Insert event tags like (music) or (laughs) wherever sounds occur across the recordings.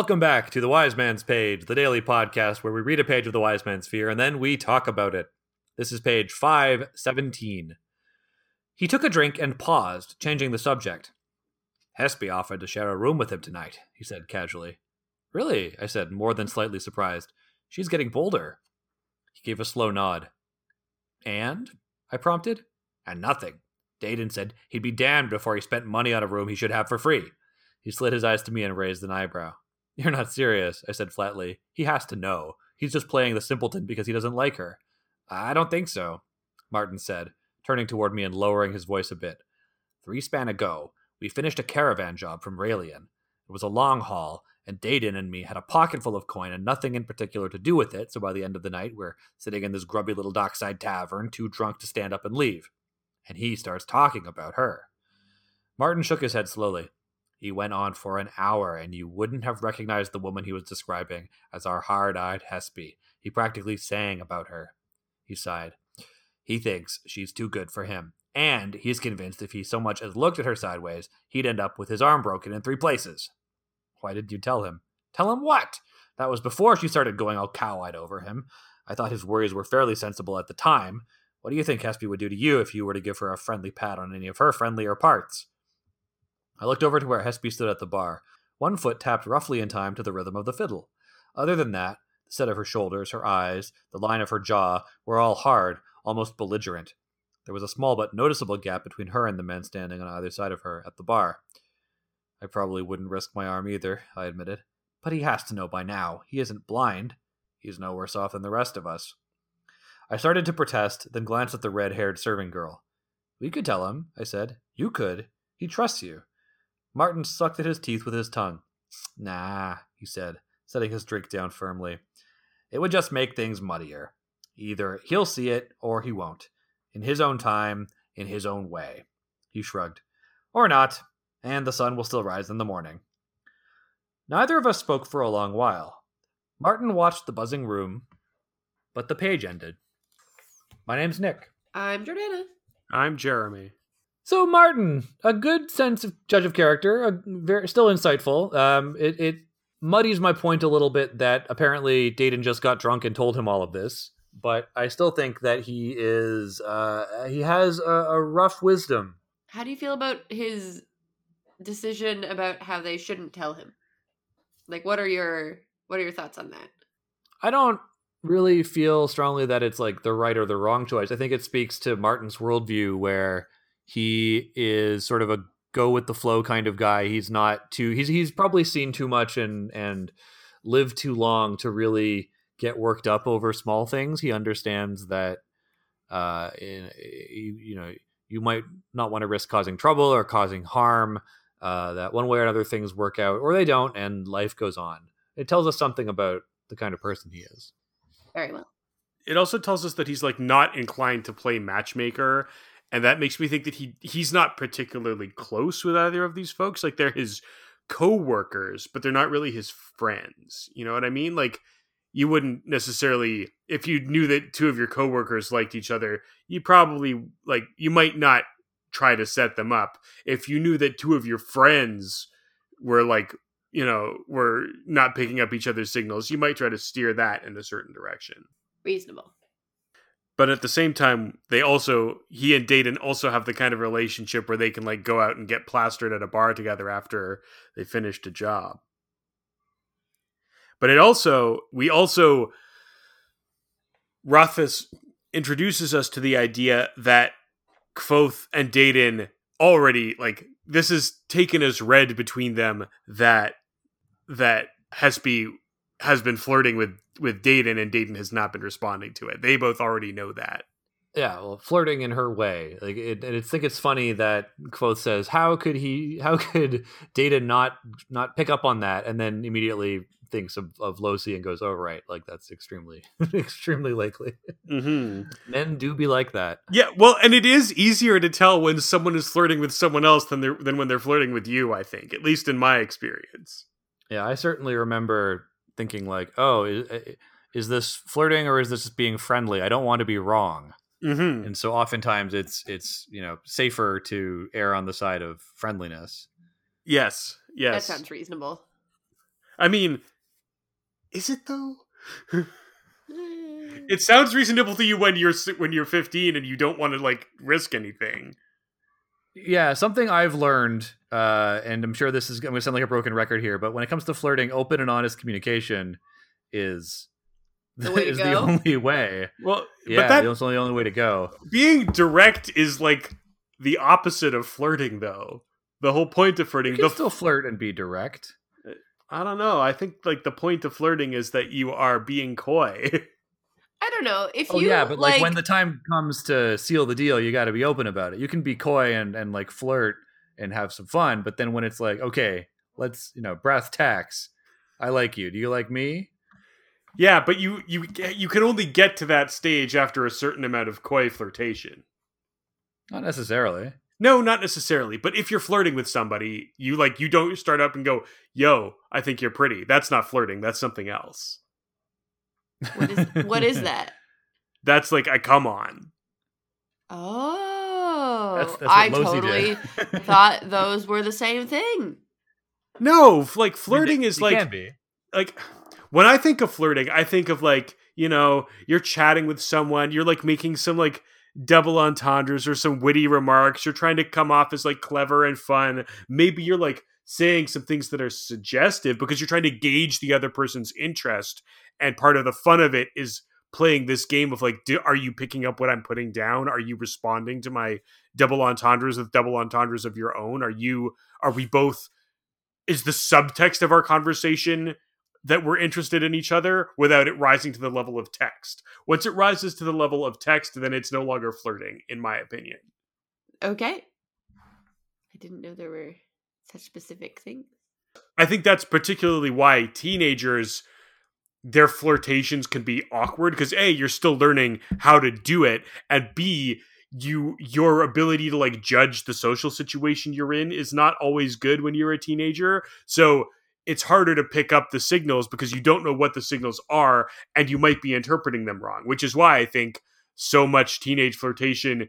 Welcome back to the Wise Man's Page, the daily podcast where we read a page of the Wise Man's Fear and then we talk about it. This is page 517. He took a drink and paused, changing the subject. Hespe offered to share a room with him tonight, he said casually. Really? I said, more than slightly surprised. She's getting bolder. He gave a slow nod. And? I prompted. And nothing. Dedan said he'd be damned before he spent money on a room he should have for free. He slid his eyes to me and raised an eyebrow. You're not serious, I said flatly. He has to know. He's just playing the simpleton because he doesn't like her. I don't think so, Marten said, turning toward me and lowering his voice a bit. Three span ago, we finished a caravan job from Ralien. It was a long haul, and Dedan and me had a pocketful of coin and nothing in particular to do with it, so by the end of the night, we're sitting in this grubby little dockside tavern, too drunk to stand up and leave. And he starts talking about her. Marten shook his head slowly. He went on for an hour, and you wouldn't have recognized the woman he was describing as our hard eyed Hespe. He practically sang about her. He sighed. He thinks she's too good for him, and he's convinced if he so much as looked at her sideways, he'd end up with his arm broken in three places. Why didn't you tell him? Tell him what? That was before she started going all cow eyed over him. I thought his worries were fairly sensible at the time. What do you think Hespe would do to you if you were to give her a friendly pat on any of her friendlier parts? I looked over to where Hespe stood at the bar. One foot tapped roughly in time to the rhythm of the fiddle. Other than that, the set of her shoulders, her eyes, the line of her jaw were all hard, almost belligerent. There was a small but noticeable gap between her and the men standing on either side of her at the bar. I probably wouldn't risk my arm either, I admitted. But he has to know by now. He isn't blind. He's no worse off than the rest of us. I started to protest, then glanced at the red haired serving girl. We could tell him, I said. You could. He trusts you. Marten sucked at his teeth with his tongue. Nah, he said, setting his drink down firmly. It would just make things muddier. Either he'll see it or he won't. In his own time, in his own way. He shrugged. Or not, and the sun will still rise in the morning. Neither of us spoke for a long while. Marten watched the buzzing room, but the page ended. My name's Nick. I'm Jordana. I'm Jeremy. So Marten, a good sense of judge of character, a very still insightful. Um, it, it muddies my point a little bit that apparently Dedan just got drunk and told him all of this, but I still think that he is uh, he has a, a rough wisdom. How do you feel about his decision about how they shouldn't tell him? Like, what are your what are your thoughts on that? I don't really feel strongly that it's like the right or the wrong choice. I think it speaks to Marten's worldview where he is sort of a go with the flow kind of guy. He's not too he's he's probably seen too much and and lived too long to really get worked up over small things. He understands that uh in, you, you know you might not want to risk causing trouble or causing harm. Uh, that one way or another things work out or they don't, and life goes on. It tells us something about the kind of person he is. Very well. It also tells us that he's like not inclined to play matchmaker, and that makes me think that he he's not particularly close with either of these folks. Like they're his co-workers, but they're not really his friends. You know what I mean? Like you wouldn't necessarily if you knew that two of your coworkers liked each other, you probably like you might not try to set them up. If you knew that two of your friends were like, you know, were not picking up each other's signals, you might try to steer that in a certain direction. Reasonable. But at the same time, they also he and Dedan also have the kind of relationship where they can like go out and get plastered at a bar together after they finished a job. But it also we also Rothfuss introduces us to the idea that Kvothe and Dedan already like this is taken as read between them that that Hespe has been flirting with with Dedan and Dedan has not been responding to it. They both already know that. Yeah, well, flirting in her way. Like, it, and I think it's funny that Kvothe says, "How could he? How could Dedan not not pick up on that?" And then immediately thinks of, of Losi and goes, "Oh, right, like that's extremely, (laughs) extremely likely." Mm-hmm. Men do be like that. Yeah, well, and it is easier to tell when someone is flirting with someone else than they're than when they're flirting with you. I think, at least in my experience. Yeah, I certainly remember thinking like, "Oh, is, is this flirting or is this being friendly?" I don't want to be wrong. Mm-hmm. And so oftentimes it's it's you know safer to err on the side of friendliness. Yes, yes. That sounds reasonable. I mean, is it though? (laughs) It sounds reasonable to you when you're when you're 15 and you don't want to like risk anything. Yeah, something I've learned, uh, and I'm sure this is going to sound like a broken record here, but when it comes to flirting, open and honest communication is The (laughs) is the only way. Well, Yeah, but that that's the only way to go. being direct is like the opposite of flirting though. The whole point of You flirting, can the still flirt and be direct. I don't know. I think like the point of flirting is that you are being coy. (laughs) I don't know if Oh you yeah, but like, when the time comes to seal the deal, you got to be open about it. You can be coy and and like flirt and have some fun, but then when it's like, okay, let's you know, breath tax. I like you. Do you like me? yeah, but you you you can only get to that stage after a certain amount of coy flirtation. Not necessarily. No, not necessarily. But if you're flirting with somebody, you like you don't start up and go, "Yo, I think you're pretty." That's not flirting. That's something else. What is what is (laughs) that? That's like I come on. Oh, That's, that's what I Mosey totally (laughs) thought those were the same thing. No, f- like I mean, flirting is they like can be. like when I think of flirting, I think of like, you know, you're chatting with someone, you're like making some like double entendres or some witty remarks, you're trying to come off as like clever and fun. Maybe you're like saying some things that are suggestive because you're trying to gauge the other person's interest. And part of the fun of it is playing this game of like do, are you picking up what i'm putting down? Are you responding to my double entendres with double entendres of your own? Are you are we both is the subtext of our conversation that we're interested in each other without it rising to the level of text? Once it rises to the level of text then it's no longer flirting in my opinion. Okay, I didn't know there were such specific things. I think that's particularly why teenagers their flirtations can be awkward because a you're still learning how to do it and b you your ability to like judge the social situation you're in is not always good when you're a teenager so it's harder to pick up the signals because you don't know what the signals are and you might be interpreting them wrong which is why i think so much teenage flirtation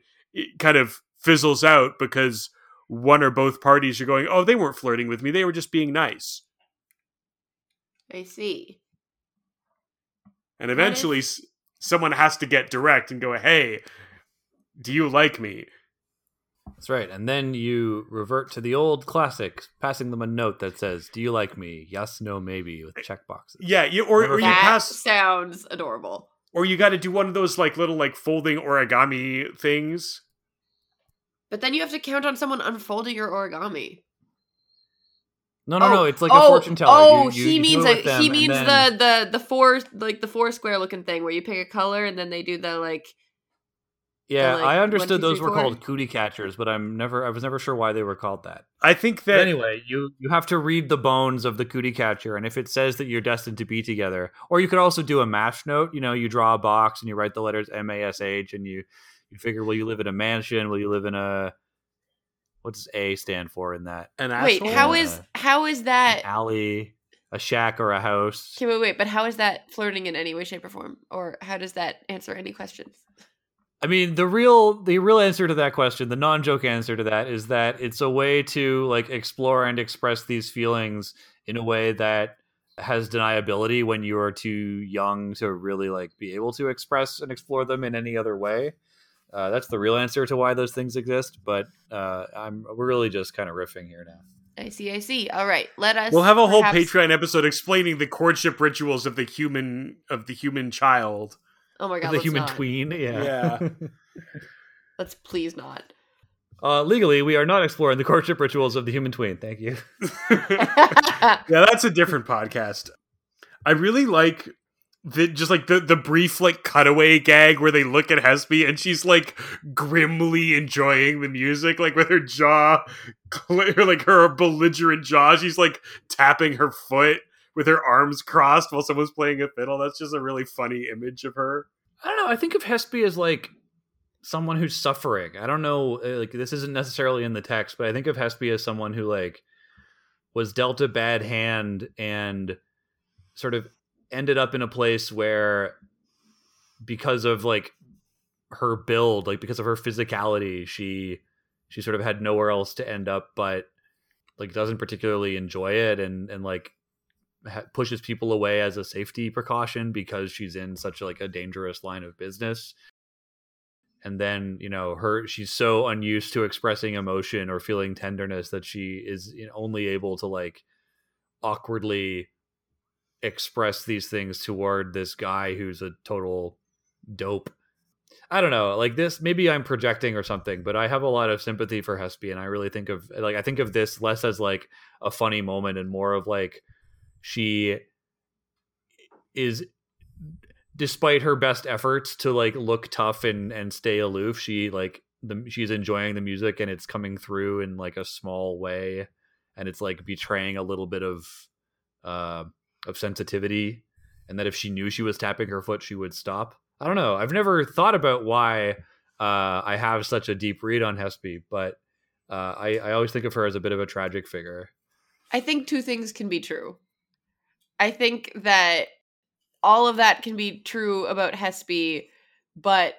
kind of fizzles out because one or both parties are going oh they weren't flirting with me they were just being nice I see. And eventually, if- someone has to get direct and go, "Hey, do you like me?" That's right. And then you revert to the old classic, passing them a note that says, "Do you like me? Yes, no, maybe," with eh, checkboxes. Yeah, you or, or you that pass, sounds adorable. or you got to do one of those like little like folding origami things. But then you have to count on someone unfolding your origami. No, no, Oh, no. It's like a oh, fortune teller. Oh, You- you- he you means a, them he and means then- the the the four like the four square looking thing where you pick a color and then they do the like Yeah, like, I one, understood two, those three, were four. called cootie catchers, but I'm never. I was never sure why they were called that. I think But that anyway, you you have to read the bones of the cootie catcher, and if it says that you're destined to be together, or you could also do a match note. You know, you draw a box and you write the letters M A S H, and you you figure, will you live in a mansion? Will you live in a what does A stand for in that? an Wait, asshole. how Yeah. is how is An that alley, a shack, or a house? Okay, wait, wait, but how is that flirting in any way, shape, or form? Or how does that answer any questions? I mean, the real the real answer to that question, the non joke answer to that, is that it's a way to like explore and express these feelings in a way that has deniability when you are too young to really like be able to express and explore them in any other way. Uh, that's the real answer to why those things exist. But uh, I'm we're really just kind of riffing here now. I see, I see. All right, let us. We'll have a whole perhaps- Patreon episode explaining the courtship rituals of the human of the human child. Oh my god, the let's human not. tween, yeah. Yeah. (laughs) Let's please not. uh, legally, we are not exploring the courtship rituals of the human tween. Thank you. (laughs) yeah, that's a different podcast. I really like the just like the the brief like cutaway gag where they look at Hespe and she's like grimly enjoying the music, like with her jaw, (laughs) like her belligerent jaw. She's like tapping her foot with her arms crossed while someone's playing a fiddle. That's just a really funny image of her. I don't know. I think of Hespe as like someone who's suffering. I don't know. uh, Like this isn't necessarily in the text, but I think of Hespe as someone who like was dealt a bad hand and sort of ended up in a place where because of like her build, like because of her physicality, she she sort of had nowhere else to end up but like doesn't particularly enjoy it and and like ha- pushes people away as a safety precaution because she's in such like a dangerous line of business. And then you know her she's so unused to expressing emotion or feeling tenderness that she is only able to like awkwardly express these things toward this guy who's a total dope. I don't know like this maybe i'm projecting or something but i have a lot of sympathy for hespe and i really think of like i think of this less as like a funny moment and more of like she is despite her best efforts to like look tough and and stay aloof she like the she's enjoying the music and it's coming through in like a small way and it's like betraying a little bit of uh of sensitivity and that if she knew she was tapping her foot she would stop. I don't know. I've never thought about why uh i have such a deep read on hespe but uh i i always think of her as a bit of a tragic figure. I think two things can be true. I think that all of that can be true about Hespe, but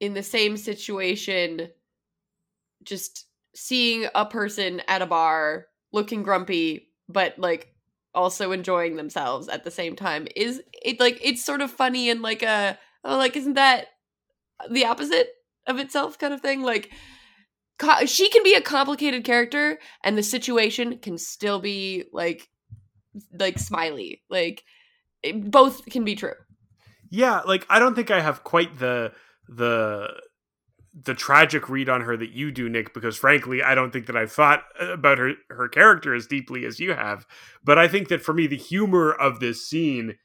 in the same situation, just seeing a person at a bar looking grumpy, but like also enjoying themselves at the same time is it like it's sort of funny and like a oh like isn't that the opposite of itself kind of thing? Like co- she can be a complicated character and the situation can still be like like smiley. Like it, both can be true. Yeah, like I don't think I have quite the the the tragic read on her that you do, Nick, because frankly, I don't think that I've thought about her her character as deeply as you have. But I think that for me, the humor of this scene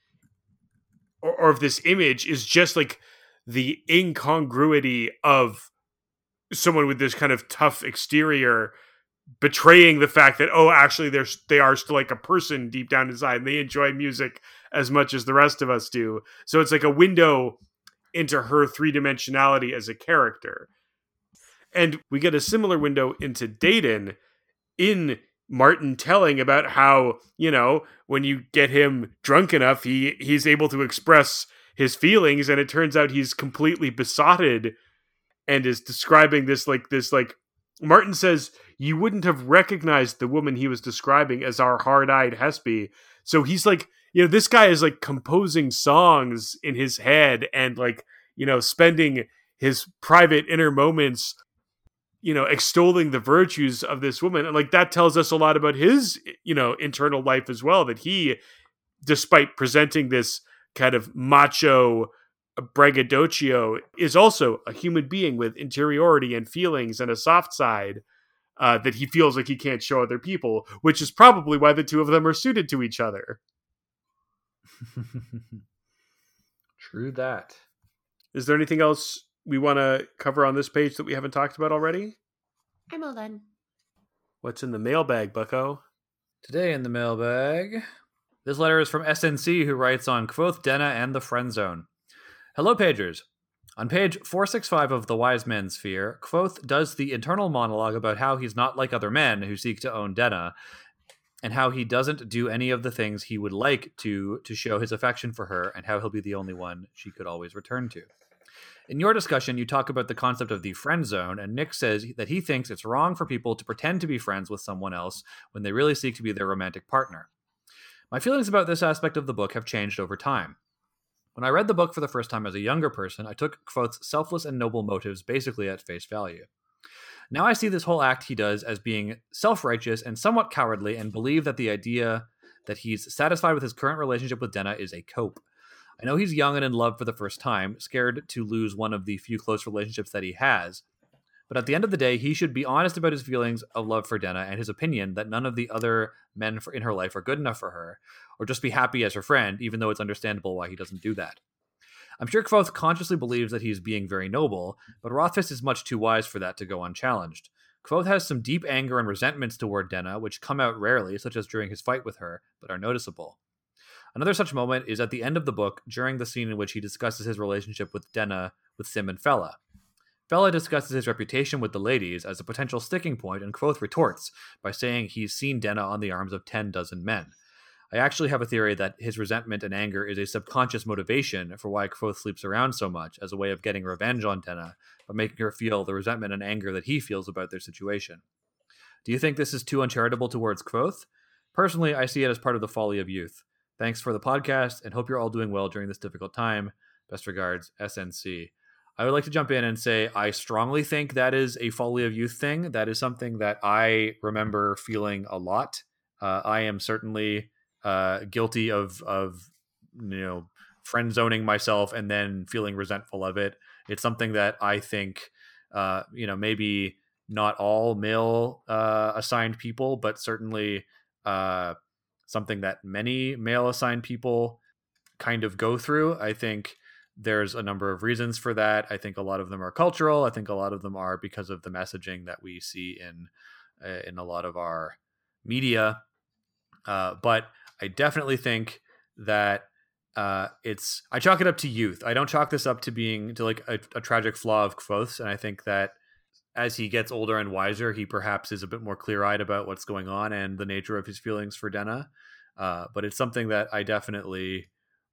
or, or of this image is just like the incongruity of someone with this kind of tough exterior betraying the fact that oh actually they're they are still like a person deep down inside and they enjoy music as much as the rest of us do so it's like a window into her three-dimensionality as a character and we get a similar window into Dedan in Marten telling about how you know when you get him drunk enough he he's able to express his feelings and it turns out he's completely besotted and is describing this like this like Marten says you wouldn't have recognized the woman he was describing as our hard-eyed Hespe. So he's like, you know, this guy is like composing songs in his head and like, you know, spending his private inner moments, you know, extolling the virtues of this woman. And like that tells us a lot about his, you know, internal life as well that he despite presenting this kind of macho braggadocio is also a human being with interiority and feelings and a soft side uh, that he feels like he can't show other people, which is probably why the two of them are suited to each other. (laughs) True that. Is there anything else we want to cover on this page that we haven't talked about already? i'm all done What's in the mailbag, Bucko? Today in the mailbag, this letter is from SNC, who writes on Kvothe Denna and the Friend Zone. Hello, pagers. On page 465 of The Wise Man's Fear, Kvothe does the internal monologue about how he's not like other men who seek to own Denna, and how he doesn't do any of the things he would like to to show his affection for her, and how he'll be the only one she could always return to. In your discussion, you talk about the concept of the friend zone, and Nick says that he thinks it's wrong for people to pretend to be friends with someone else when they really seek to be their romantic partner. My feelings about this aspect of the book have changed over time. When I read the book for the first time as a younger person, I took Kvothe's selfless and noble motives basically at face value. Now I see this whole act he does as being self righteous and somewhat cowardly, and believe that the idea that he's satisfied with his current relationship with Denna is a cope. I know he's young and in love for the first time, scared to lose one of the few close relationships that he has. But at the end of the day, he should be honest about his feelings of love for Denna and his opinion that none of the other men in her life are good enough for her, or just be happy as her friend, even though it's understandable why he doesn't do that. I'm sure Kvothe consciously believes that he's being very noble, but Rothfuss is much too wise for that to go unchallenged. Kvothe has some deep anger and resentments toward Denna, which come out rarely, such as during his fight with her, but are noticeable. Another such moment is at the end of the book, during the scene in which he discusses his relationship with Denna with Sim and Fela. Fela discusses his reputation with the ladies as a potential sticking point, and Kvothe retorts by saying he's seen Denna on the arms of ten dozen men. I actually have a theory that his resentment and anger is a subconscious motivation for why Kvothe sleeps around so much as a way of getting revenge on Denna by making her feel the resentment and anger that he feels about their situation. Do you think this is too uncharitable towards Kvothe? Personally, I see it as part of the folly of youth. Thanks for the podcast and hope you're all doing well during this difficult time. Best regards, SNC. I would like to jump in and say I strongly think that is a folly of youth thing. That is something that I remember feeling a lot. Uh, I am certainly uh, guilty of of you know friend zoning myself and then feeling resentful of it. It's something that I think uh, you know maybe not all male uh, assigned people, but certainly uh, something that many male assigned people kind of go through. I think there's a number of reasons for that. I think a lot of them are cultural. I think a lot of them are because of the messaging that we see in uh, in a lot of our media. Uh, but I definitely think that uh, it's I chalk it up to youth. I don't chalk this up to being to like a, a tragic flaw of Kvothe's, and I think that as he gets older and wiser, he perhaps is a bit more clear eyed about what's going on and the nature of his feelings for Denna. Uh, but it's something that I definitely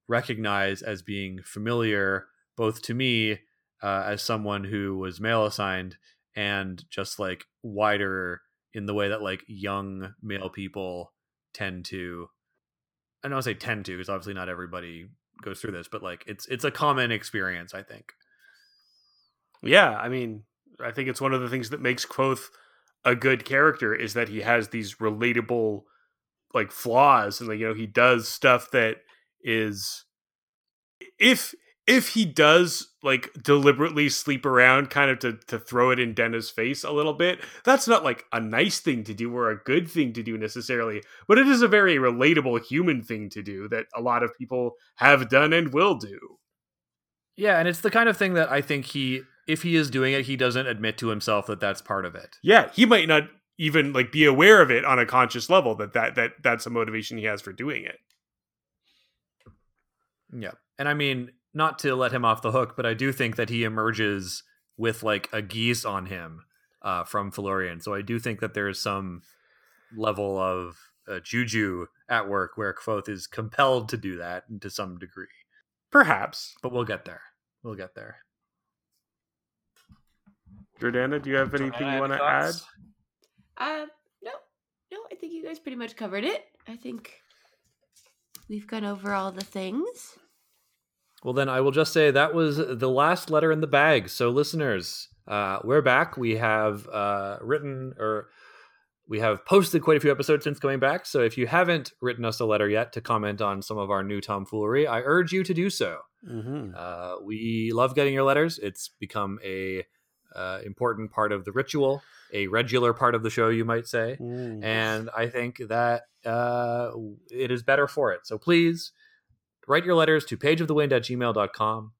recognize as being familiar both to me uh, as someone who was male assigned and just like wider in the way that like young male people tend to I don't say tend to because obviously not everybody goes through this, but like it's it's a common experience, I think. Yeah, I mean, I think it's one of the things that makes Kvothe a good character is that he has these relatable like flaws and like you know he does stuff that is if if he does like deliberately sleep around kind of to, to throw it in Denna's face a little bit, that's not like a nice thing to do or a good thing to do necessarily, but it is a very relatable human thing to do that a lot of people have done and will do. Yeah, and it's the kind of thing that I think he if he is doing it, he doesn't admit to himself that that's part of it. Yeah, he might not even like be aware of it on a conscious level that that, that that's a motivation he has for doing it. Yeah. And I mean, not to let him off the hook, but I do think that he emerges with like a geas on him uh, from Felurian. So I do think that there is some level of uh, juju at work where Kvothe is compelled to do that to some degree. Perhaps. But we'll get there. We'll get there. Jordana, do you have anything you want to add? Uh, no, no. I think you guys pretty much covered it. I think we've gone over all the things. Well, then I will just say that was the last letter in the bag. So, listeners, uh, we're back. We have uh, written or we have posted quite a few episodes since coming back. So, if you haven't written us a letter yet to comment on some of our new tomfoolery, I urge you to do so. Mm-hmm. Uh, we love getting your letters. It's become a uh, important part of the ritual, a regular part of the show, you might say. Mm. And I think that uh, it is better for it. So please write your letters to pageofthewind at gmail.com.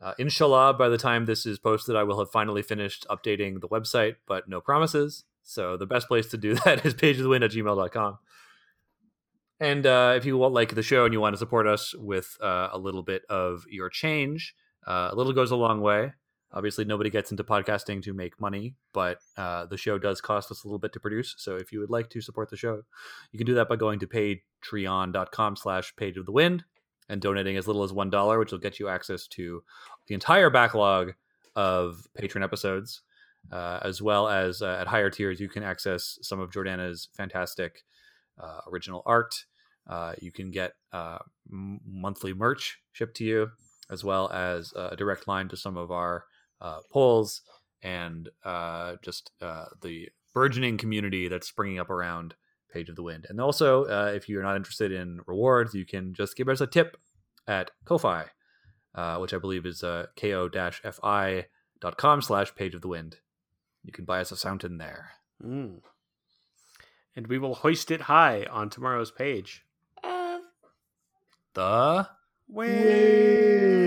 Uh, inshallah, by the time this is posted, I will have finally finished updating the website, but no promises. So the best place to do (laughs) that is pageofthewind at gmail.com. And uh, if you like the show and you want to support us with uh, a little bit of your change, uh, a little goes a long way. Obviously, nobody gets into podcasting to make money, but uh, the show does cost us a little bit to produce. So if you would like to support the show, you can do that by going to patreon.com slash page of the wind and donating as little as $1, which will get you access to the entire backlog of patron episodes, uh, as well as uh, at higher tiers, you can access some of Jordana's fantastic uh, original art. Uh, you can get uh, m- monthly merch shipped to you, as well as a direct line to some of our uh, polls and uh, just uh, the burgeoning community that's springing up around Page of the Wind. And also, uh, if you're not interested in rewards, you can just give us a tip at Ko-Fi, uh, which I believe is uh, ko-fi.com slash Page of the Wind. You can buy us a fountain there. Mm. And we will hoist it high on tomorrow's page. Uh, The Way.